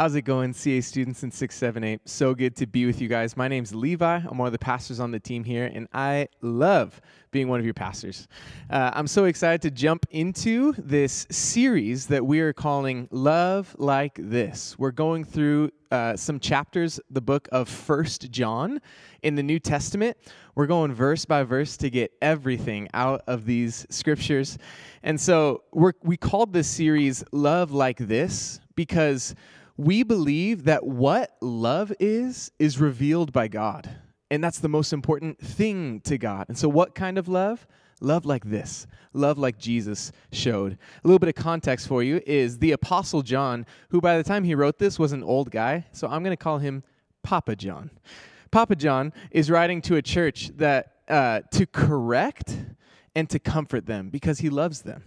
How's it going, CA students in 678? So good to be with you guys. My name's Levi. I'm one of the pastors on the team here, and I love being one of your pastors. Uh, I'm so excited to jump into this series that we are calling Love Like This. We're going through uh, some chapters, the book of First John in the New Testament. We're going verse by verse to get everything out of these scriptures. And so we we called this series Love Like This because we believe that what love is, is revealed by God. And that's the most important thing to God. And so, what kind of love? Love like this, love like Jesus showed. A little bit of context for you is the Apostle John, who by the time he wrote this was an old guy. So, I'm going to call him Papa John. Papa John is writing to a church that uh, to correct and to comfort them because he loves them.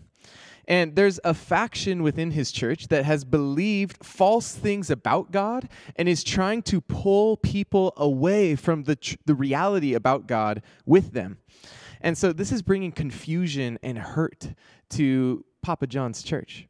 And there's a faction within his church that has believed false things about God and is trying to pull people away from the, tr- the reality about God with them. And so this is bringing confusion and hurt to Papa John's church.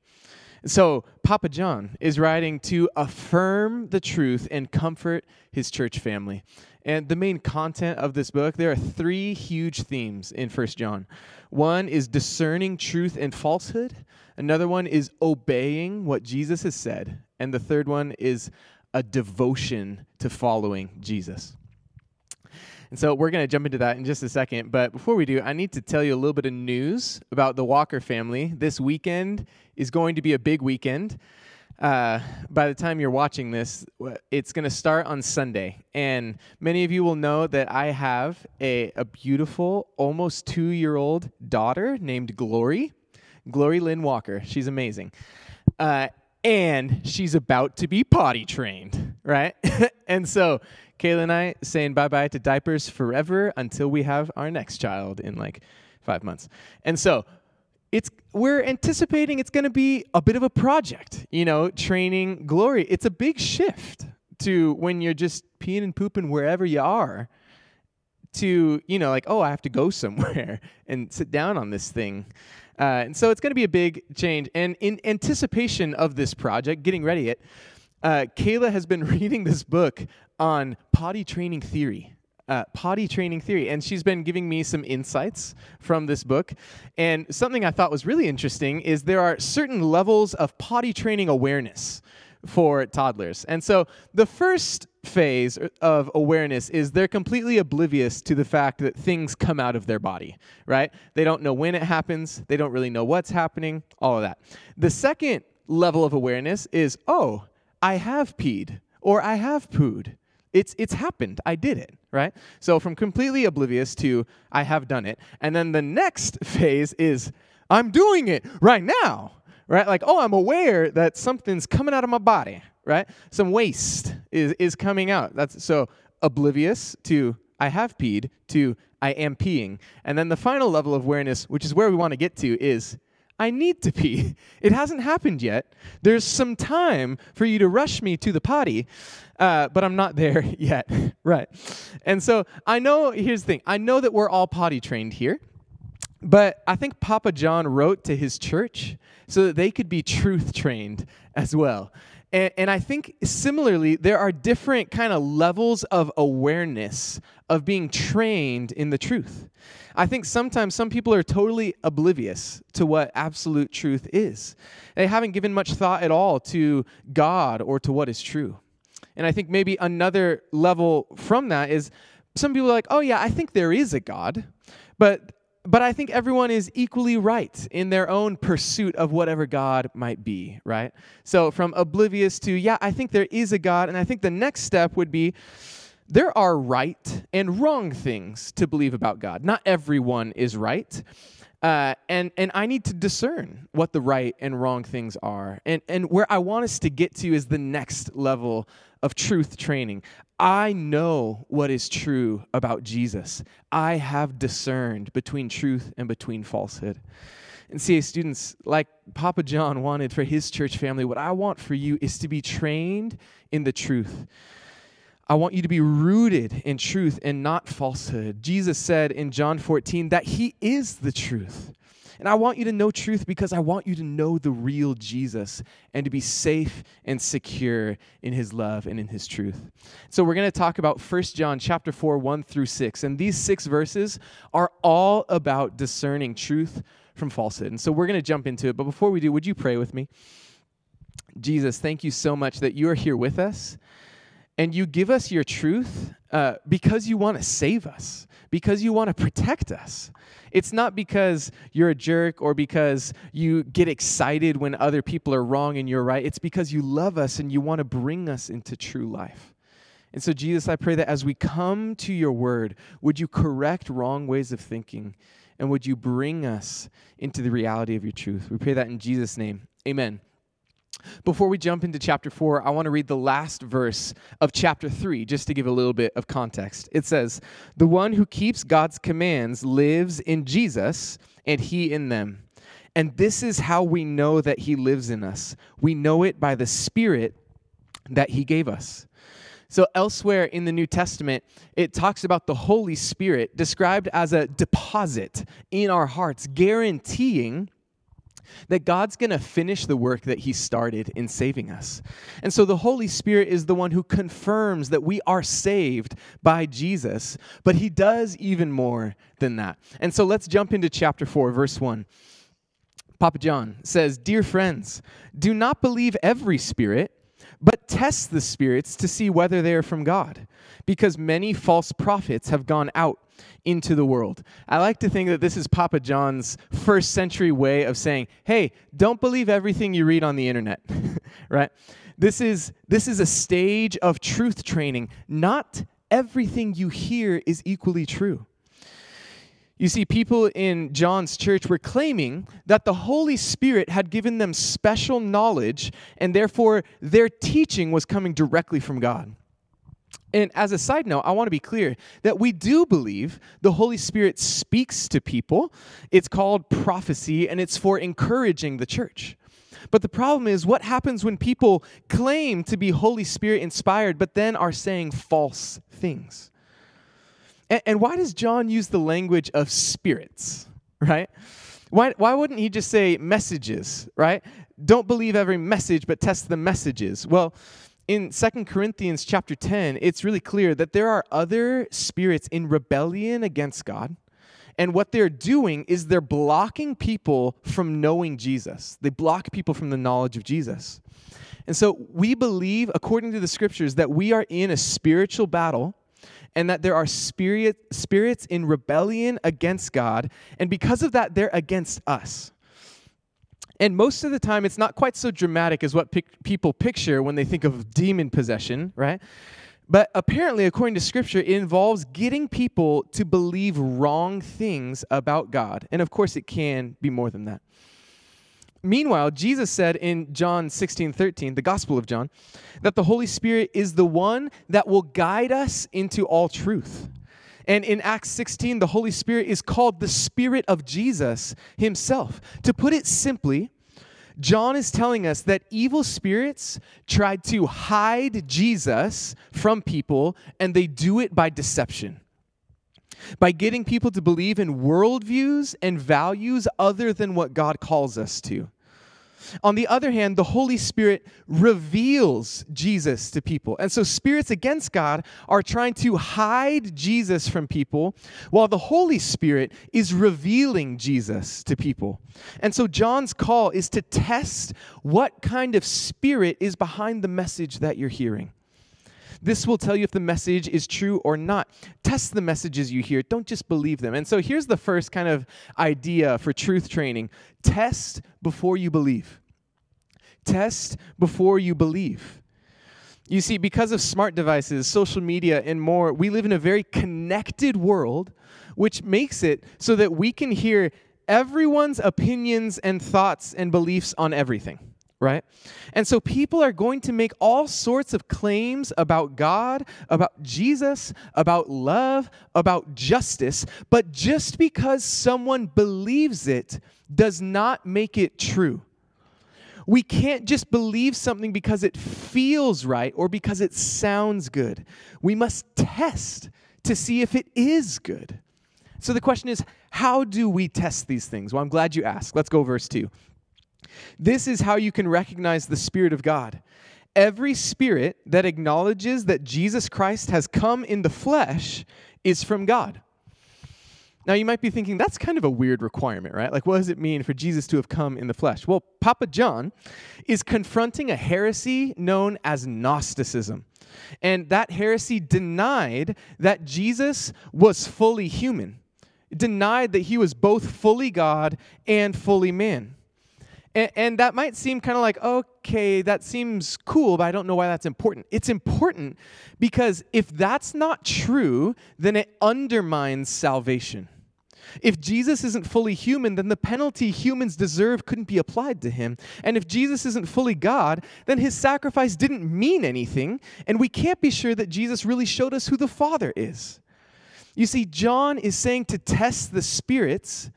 So, Papa John is writing to affirm the truth and comfort his church family. And the main content of this book, there are three huge themes in First John. One is discerning truth and falsehood, another one is obeying what Jesus has said, and the third one is a devotion to following Jesus. And so we're going to jump into that in just a second. But before we do, I need to tell you a little bit of news about the Walker family. This weekend is going to be a big weekend. Uh, by the time you're watching this, it's going to start on Sunday. And many of you will know that I have a, a beautiful, almost two year old daughter named Glory, Glory Lynn Walker. She's amazing. Uh, and she's about to be potty trained, right? and so Kayla and I saying bye bye to diapers forever until we have our next child in like five months. And so it's we're anticipating it's going to be a bit of a project, you know, training glory. It's a big shift to when you're just peeing and pooping wherever you are to, you know, like, oh, I have to go somewhere and sit down on this thing. Uh, and so it's going to be a big change. And in anticipation of this project, getting ready it, uh, Kayla has been reading this book on potty training theory uh, potty training theory. And she's been giving me some insights from this book. And something I thought was really interesting is there are certain levels of potty training awareness for toddlers. And so the first phase of awareness is they're completely oblivious to the fact that things come out of their body, right? They don't know when it happens, they don't really know what's happening, all of that. The second level of awareness is, oh, I have peed or I have pooed. It's, it's happened. I did it, right? So from completely oblivious to I have done it. And then the next phase is I'm doing it right now, right? Like, oh, I'm aware that something's coming out of my body, right? Some waste is, is coming out. That's so oblivious to I have peed to I am peeing. And then the final level of awareness, which is where we want to get to, is I need to pee. It hasn't happened yet. There's some time for you to rush me to the potty, uh, but I'm not there yet. right. And so I know, here's the thing I know that we're all potty trained here, but I think Papa John wrote to his church so that they could be truth trained as well. And, and I think similarly, there are different kind of levels of awareness of being trained in the truth. I think sometimes some people are totally oblivious to what absolute truth is. They haven't given much thought at all to God or to what is true. And I think maybe another level from that is some people are like, oh, yeah, I think there is a God, but but I think everyone is equally right in their own pursuit of whatever God might be, right? So from oblivious to, yeah, I think there is a God, and I think the next step would be there are right and wrong things to believe about God. Not everyone is right. Uh, and and I need to discern what the right and wrong things are. And and where I want us to get to is the next level of truth training. I know what is true about Jesus. I have discerned between truth and between falsehood. And CA students, like Papa John wanted for his church family, what I want for you is to be trained in the truth. I want you to be rooted in truth and not falsehood. Jesus said in John 14 that he is the truth. And I want you to know truth because I want you to know the real Jesus and to be safe and secure in his love and in his truth. So we're going to talk about 1 John chapter 4 1 through 6. And these 6 verses are all about discerning truth from falsehood. And so we're going to jump into it, but before we do, would you pray with me? Jesus, thank you so much that you are here with us and you give us your truth uh, because you want to save us, because you want to protect us. It's not because you're a jerk or because you get excited when other people are wrong and you're right. It's because you love us and you want to bring us into true life. And so, Jesus, I pray that as we come to your word, would you correct wrong ways of thinking and would you bring us into the reality of your truth? We pray that in Jesus' name. Amen. Before we jump into chapter 4, I want to read the last verse of chapter 3 just to give a little bit of context. It says, The one who keeps God's commands lives in Jesus, and he in them. And this is how we know that he lives in us. We know it by the Spirit that he gave us. So, elsewhere in the New Testament, it talks about the Holy Spirit described as a deposit in our hearts, guaranteeing that God's going to finish the work that He started in saving us. And so the Holy Spirit is the one who confirms that we are saved by Jesus, but He does even more than that. And so let's jump into chapter 4, verse 1. Papa John says, Dear friends, do not believe every spirit, but test the spirits to see whether they are from God, because many false prophets have gone out into the world. I like to think that this is Papa John's first century way of saying, hey, don't believe everything you read on the internet, right? This is, this is a stage of truth training. Not everything you hear is equally true. You see, people in John's church were claiming that the Holy Spirit had given them special knowledge, and therefore their teaching was coming directly from God. And as a side note, I want to be clear that we do believe the Holy Spirit speaks to people. It's called prophecy, and it's for encouraging the church. But the problem is, what happens when people claim to be Holy Spirit inspired, but then are saying false things? And, and why does John use the language of spirits, right? Why, why wouldn't he just say messages, right? Don't believe every message, but test the messages. Well, in Second Corinthians chapter 10, it's really clear that there are other spirits in rebellion against God. And what they're doing is they're blocking people from knowing Jesus. They block people from the knowledge of Jesus. And so we believe, according to the scriptures, that we are in a spiritual battle and that there are spirit, spirits in rebellion against God. And because of that, they're against us. And most of the time, it's not quite so dramatic as what pic- people picture when they think of demon possession, right? But apparently, according to scripture, it involves getting people to believe wrong things about God. And of course, it can be more than that. Meanwhile, Jesus said in John 16 13, the Gospel of John, that the Holy Spirit is the one that will guide us into all truth. And in Acts 16, the Holy Spirit is called the Spirit of Jesus himself. To put it simply, John is telling us that evil spirits tried to hide Jesus from people, and they do it by deception. By getting people to believe in worldviews and values other than what God calls us to. On the other hand, the Holy Spirit reveals Jesus to people. And so spirits against God are trying to hide Jesus from people, while the Holy Spirit is revealing Jesus to people. And so John's call is to test what kind of spirit is behind the message that you're hearing. This will tell you if the message is true or not. Test the messages you hear, don't just believe them. And so here's the first kind of idea for truth training test before you believe. Test before you believe. You see, because of smart devices, social media, and more, we live in a very connected world, which makes it so that we can hear everyone's opinions and thoughts and beliefs on everything right? And so people are going to make all sorts of claims about God, about Jesus, about love, about justice, but just because someone believes it does not make it true. We can't just believe something because it feels right or because it sounds good. We must test to see if it is good. So the question is, how do we test these things? Well, I'm glad you asked. Let's go verse 2. This is how you can recognize the Spirit of God. Every spirit that acknowledges that Jesus Christ has come in the flesh is from God. Now, you might be thinking, that's kind of a weird requirement, right? Like, what does it mean for Jesus to have come in the flesh? Well, Papa John is confronting a heresy known as Gnosticism. And that heresy denied that Jesus was fully human, denied that he was both fully God and fully man. And, and that might seem kind of like, okay, that seems cool, but I don't know why that's important. It's important because if that's not true, then it undermines salvation. If Jesus isn't fully human, then the penalty humans deserve couldn't be applied to him. And if Jesus isn't fully God, then his sacrifice didn't mean anything, and we can't be sure that Jesus really showed us who the Father is. You see, John is saying to test the spirits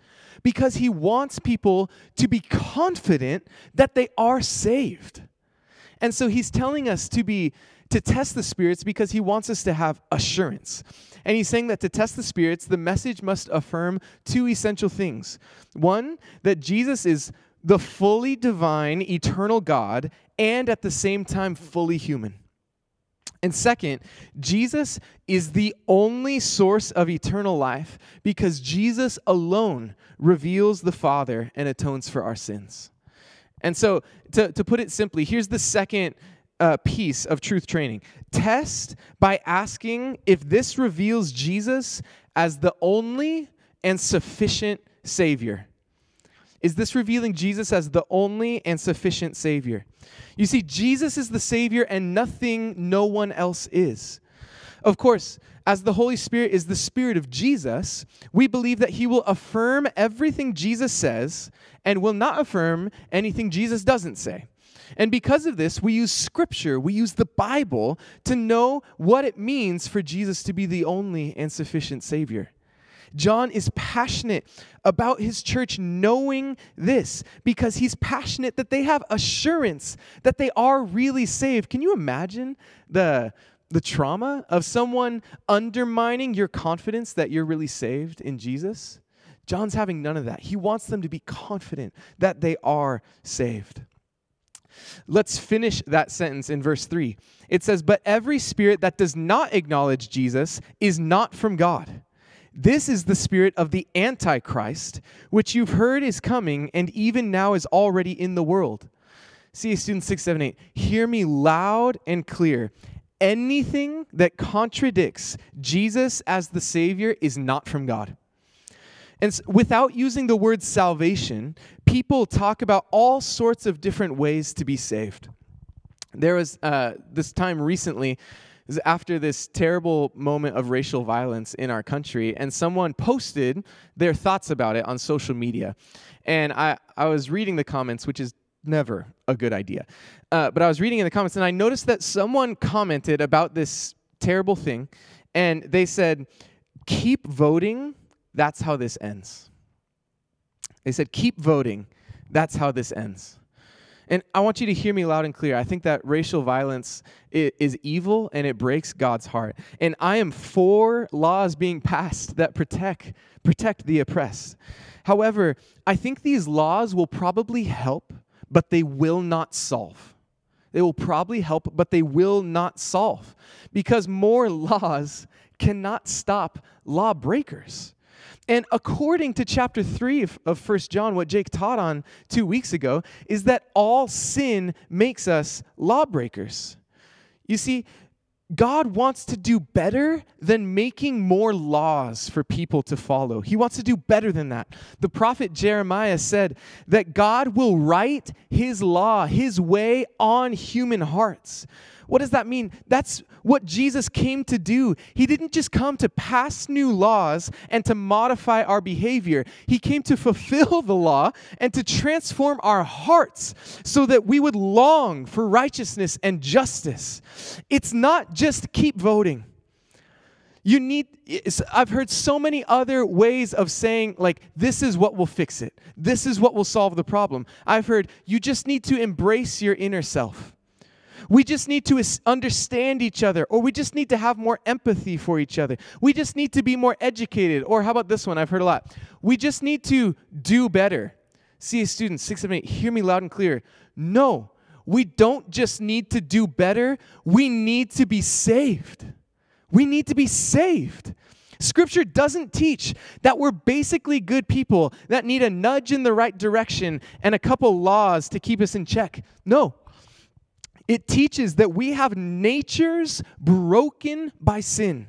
because he wants people to be confident that they are saved. And so he's telling us to be to test the spirits because he wants us to have assurance. And he's saying that to test the spirits, the message must affirm two essential things. One, that Jesus is the fully divine, eternal God, and at the same time, fully human. And second, Jesus is the only source of eternal life because Jesus alone reveals the Father and atones for our sins. And so, to, to put it simply, here's the second uh, piece of truth training test by asking if this reveals Jesus as the only and sufficient Savior. Is this revealing Jesus as the only and sufficient Savior? You see, Jesus is the Savior and nothing, no one else is. Of course, as the Holy Spirit is the Spirit of Jesus, we believe that He will affirm everything Jesus says and will not affirm anything Jesus doesn't say. And because of this, we use scripture, we use the Bible to know what it means for Jesus to be the only and sufficient Savior. John is passionate about his church knowing this because he's passionate that they have assurance that they are really saved. Can you imagine the, the trauma of someone undermining your confidence that you're really saved in Jesus? John's having none of that. He wants them to be confident that they are saved. Let's finish that sentence in verse 3. It says, But every spirit that does not acknowledge Jesus is not from God. This is the spirit of the Antichrist, which you've heard is coming and even now is already in the world. See, students 678, hear me loud and clear. Anything that contradicts Jesus as the Savior is not from God. And without using the word salvation, people talk about all sorts of different ways to be saved. There was uh, this time recently, after this terrible moment of racial violence in our country, and someone posted their thoughts about it on social media. And I, I was reading the comments, which is never a good idea. Uh, but I was reading in the comments, and I noticed that someone commented about this terrible thing, and they said, Keep voting that's how this ends. They said, Keep voting. That's how this ends. And I want you to hear me loud and clear. I think that racial violence is evil and it breaks God's heart. And I am for laws being passed that protect protect the oppressed. However, I think these laws will probably help, but they will not solve. They will probably help, but they will not solve because more laws cannot stop lawbreakers. And according to chapter 3 of, 1 John, what Jake taught on two weeks ago, is that all sin makes us lawbreakers. You see, God wants to do better than making more laws for people to follow. He wants to do better than that. The prophet Jeremiah said that God will write his law, his way on human hearts. What does that mean? That's what Jesus came to do. He didn't just come to pass new laws and to modify our behavior, He came to fulfill the law and to transform our hearts so that we would long for righteousness and justice. It's not just keep voting. You need, I've heard so many other ways of saying, like, this is what will fix it. This is what will solve the problem. I've heard you just need to embrace your inner self. We just need to understand each other, or we just need to have more empathy for each other. We just need to be more educated. Or how about this one? I've heard a lot. We just need to do better. CA students, 678, hear me loud and clear. No, we don't just need to do better, we need to be saved. We need to be saved. Scripture doesn't teach that we're basically good people that need a nudge in the right direction and a couple laws to keep us in check. No. It teaches that we have natures broken by sin.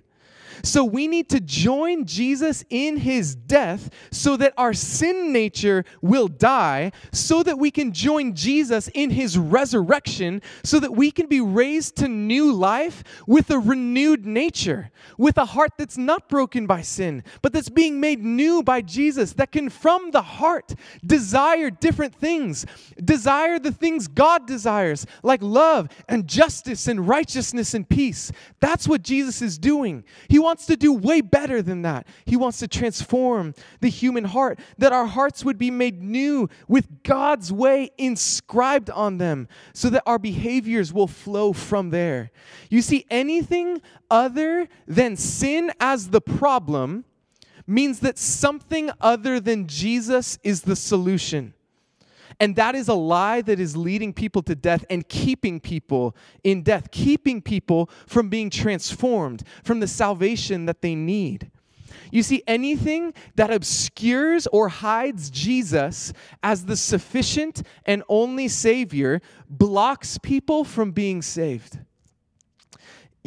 So we need to join Jesus in his death so that our sin nature will die, so that we can join Jesus in his resurrection, so that we can be raised to new life with a renewed nature, with a heart that's not broken by sin, but that's being made new by Jesus, that can from the heart desire different things, desire the things God desires, like love and justice and righteousness and peace. That's what Jesus is doing. He wants to do way better than that. He wants to transform the human heart, that our hearts would be made new with God's way inscribed on them, so that our behaviors will flow from there. You see, anything other than sin as the problem means that something other than Jesus is the solution. And that is a lie that is leading people to death and keeping people in death, keeping people from being transformed, from the salvation that they need. You see, anything that obscures or hides Jesus as the sufficient and only Savior blocks people from being saved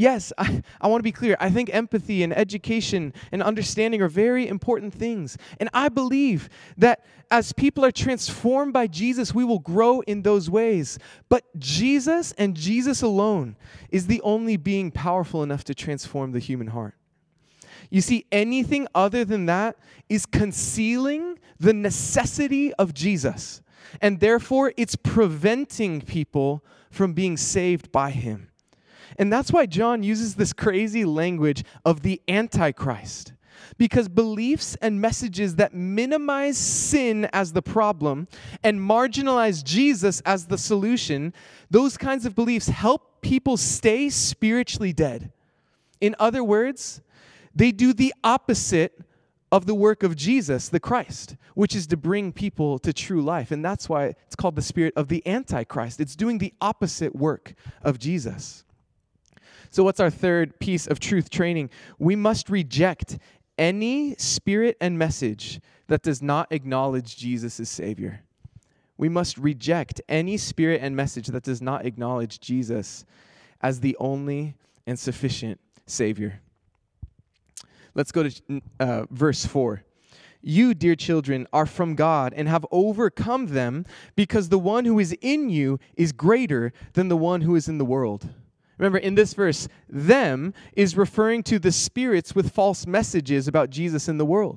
yes, I, I want to be clear. I think empathy and education and understanding are very important things. And I believe that as people are transformed by Jesus, we will grow in those ways. But Jesus and Jesus alone is the only being powerful enough to transform the human heart. You see, anything other than that is concealing the necessity of Jesus. And therefore, it's preventing people from being saved by him. And that's why John uses this crazy language of the Antichrist. Because beliefs and messages that minimize sin as the problem and marginalize Jesus as the solution, those kinds of beliefs help people stay spiritually dead. In other words, they do the opposite of the work of Jesus, the Christ, which is to bring people to true life. And that's why it's called the spirit of the Antichrist. It's doing the opposite work of Jesus. So, what's our third piece of truth training? We must reject any spirit and message that does not acknowledge Jesus as Savior. We must reject any spirit and message that does not acknowledge Jesus as the only and sufficient Savior. Let's go to uh, verse 4. You, dear children, are from God and have overcome them because the one who is in you is greater than the one who is in the world. Remember, in this verse, them is referring to the spirits with false messages about Jesus in the world.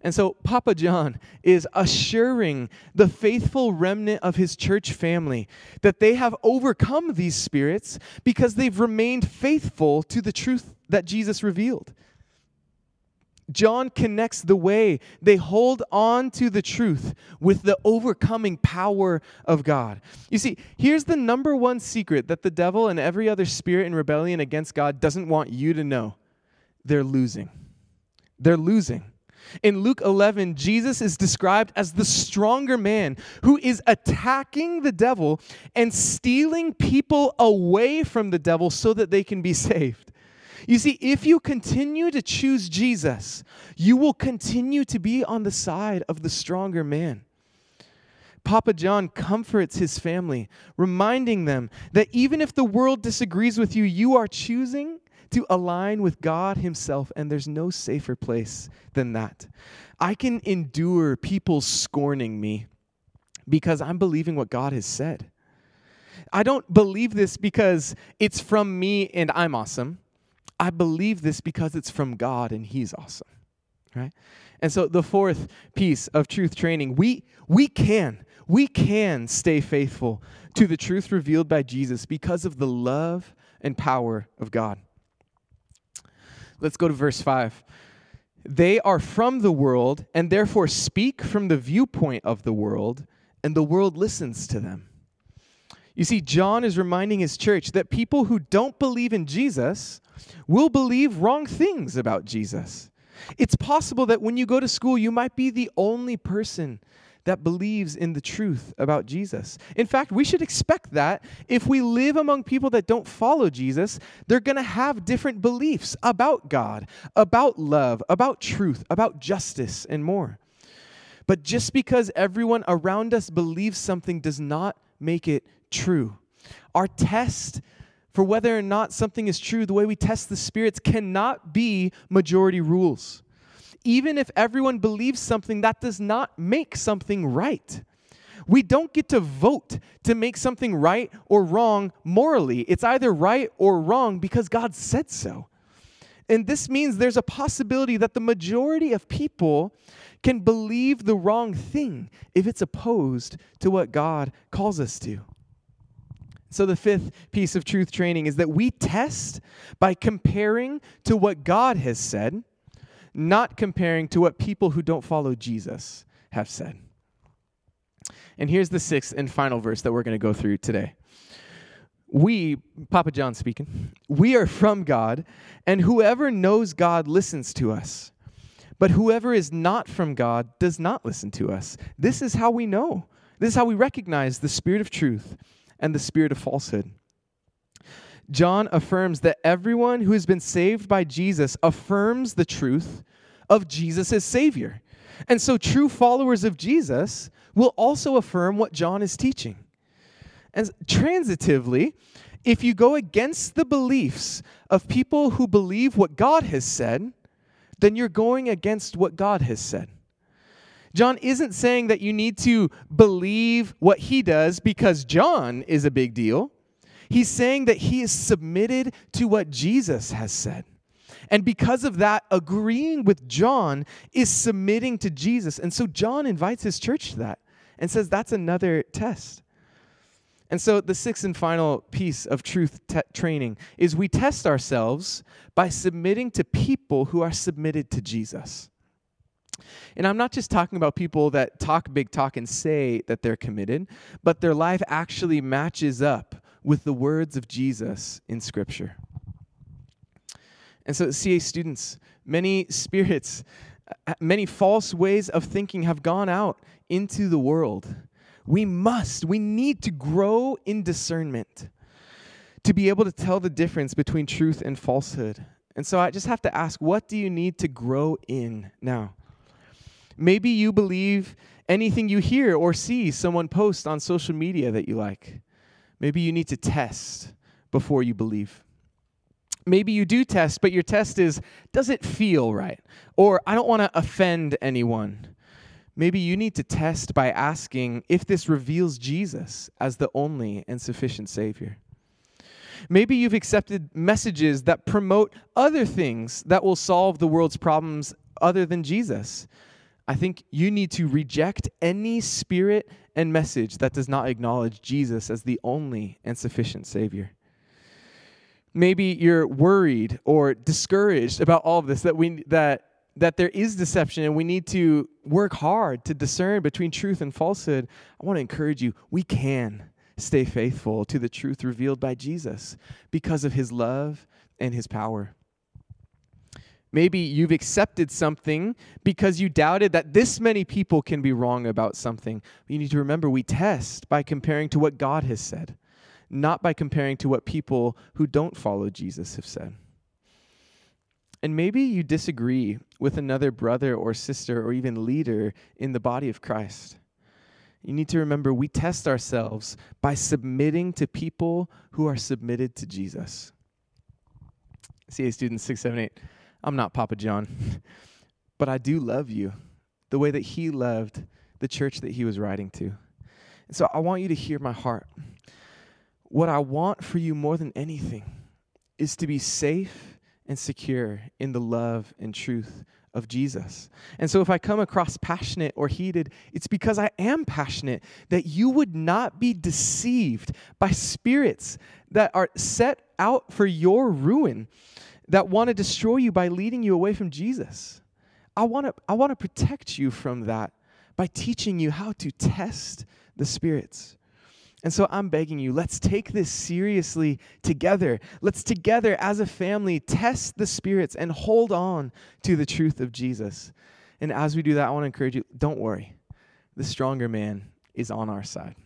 And so Papa John is assuring the faithful remnant of his church family that they have overcome these spirits because they've remained faithful to the truth that Jesus revealed. John connects the way they hold on to the truth with the overcoming power of God. You see, here's the number one secret that the devil and every other spirit in rebellion against God doesn't want you to know they're losing. They're losing. In Luke 11, Jesus is described as the stronger man who is attacking the devil and stealing people away from the devil so that they can be saved. You see, if you continue to choose Jesus, you will continue to be on the side of the stronger man. Papa John comforts his family, reminding them that even if the world disagrees with you, you are choosing to align with God Himself, and there's no safer place than that. I can endure people scorning me because I'm believing what God has said. I don't believe this because it's from me and I'm awesome. I believe this because it's from God and He's awesome. Right? And so the fourth piece of truth training, we we can, we can stay faithful to the truth revealed by Jesus because of the love and power of God. Let's go to verse 5. They are from the world and therefore speak from the viewpoint of the world, and the world listens to them. You see, John is reminding his church that people who don't believe in Jesus will believe wrong things about Jesus. It's possible that when you go to school, you might be the only person that believes in the truth about Jesus. In fact, we should expect that if we live among people that don't follow Jesus, they're going to have different beliefs about God, about love, about truth, about justice, and more. But just because everyone around us believes something does not make it true. Our test for whether or not something is true, the way we test the spirits, cannot be majority rules even if everyone believes something, that does not make something right. We don't get to vote to make something right or wrong morally. It's either right or wrong because God said so. And this means there's a possibility that the majority of people can believe the wrong thing if it's opposed to what God calls us to. So, the fifth piece of truth training is that we test by comparing to what God has said not comparing to what people who don't follow Jesus have said. And here's the sixth and final verse that we're going to go through today. We, Papa John speaking, we are from God, and whoever knows God listens to us. But whoever is not from God does not listen to us. This is how we know. This is how we recognize the spirit of truth and the spirit of falsehood. John affirms that everyone who has been saved by Jesus affirms the truth of Jesus as Savior. And so, true followers of Jesus will also affirm what John is teaching. And transitively, if you go against the beliefs of people who believe what God has said, then you're going against what God has said. John isn't saying that you need to believe what he does because John is a big deal. He's saying that he is submitted to what Jesus has said. And because of that, agreeing with John is submitting to Jesus. And so John invites his church to that and says that's another test. And so the sixth and final piece of truth te- training is we test ourselves by submitting to people who are submitted to Jesus. And I'm not just talking about people that talk big talk and say that they're committed, but their life actually matches up with the words of Jesus in Scripture. And so, CA students, many spirits, uh, many false ways of thinking have gone out into the world. We must, we need to grow in discernment to be able to tell the difference between truth and falsehood. And so I just have to ask, what do you need to grow in now? Maybe you believe anything you hear or see someone post on social media that you like. Maybe you need to test before you believe maybe you do test, but your test is does it feel right? Or I don't want to offend anyone. Maybe you need to test by asking if this reveals Jesus as the only and sufficient Savior. Maybe you've accepted messages that promote other things that will solve the world's problems other than Jesus. I think you need to reject any spirit and message that does not acknowledge Jesus as the only and sufficient Savior. Maybe you're worried or discouraged about all of this that we that that there is deception and we need to work hard to discern between truth and falsehood. I want to encourage you, we can stay faithful to the truth revealed by Jesus because of his love and his power. Maybe you've accepted something because you doubted that this many people can be wrong about something. You need to remember we test by comparing to what God has said not by comparing to what people who don't follow Jesus have said. And maybe you disagree with another brother or sister or even leader in the body of Christ. You need to remember we test ourselves by submitting to people who are submitted to Jesus. CA students 678, I'm not Papa John, but I do love you the way that he loved the church that he was writing to. And so I want you to hear my heart what I want for you more than anything is to be safe and secure in the love and truth of Jesus. And so if I come across passionate or heated, it's because I am passionate that you would not be deceived by spirits that are set out for your ruin, that want to destroy you by leading you away from Jesus. I want to I want to protect you from that by teaching you how to test the spirits. And so I'm begging you, let's take this seriously together. Let's together as a family test the spirits and hold on to the truth of Jesus. And as we do that, I want to encourage you don't worry. The stronger man is on our side.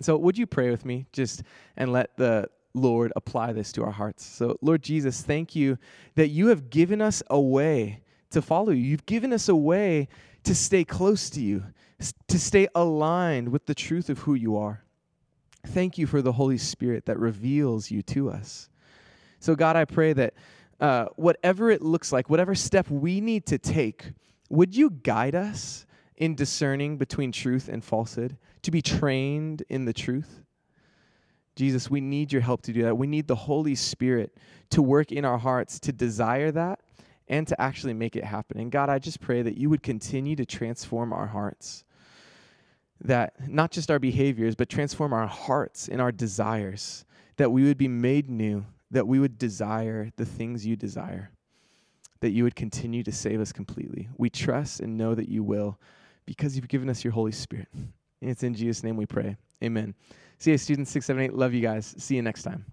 So, would you pray with me just and let the Lord apply this to our hearts? So, Lord Jesus, thank you that you have given us a way to follow you. You've given us a way to stay close to you, to stay aligned with the truth of who you are. Thank you for the Holy Spirit that reveals you to us. So, God, I pray that uh, whatever it looks like, whatever step we need to take, would you guide us in discerning between truth and falsehood, to be trained in the truth? Jesus, we need your help to do that. We need the Holy Spirit to work in our hearts to desire that and to actually make it happen. And God, I just pray that you would continue to transform our hearts that not just our behaviors, but transform our hearts and our desires, that we would be made new, that we would desire the things you desire, that you would continue to save us completely. We trust and know that you will because you've given us your Holy Spirit. And it's in Jesus' name we pray. Amen. You, students 678. Love you guys. See you next time.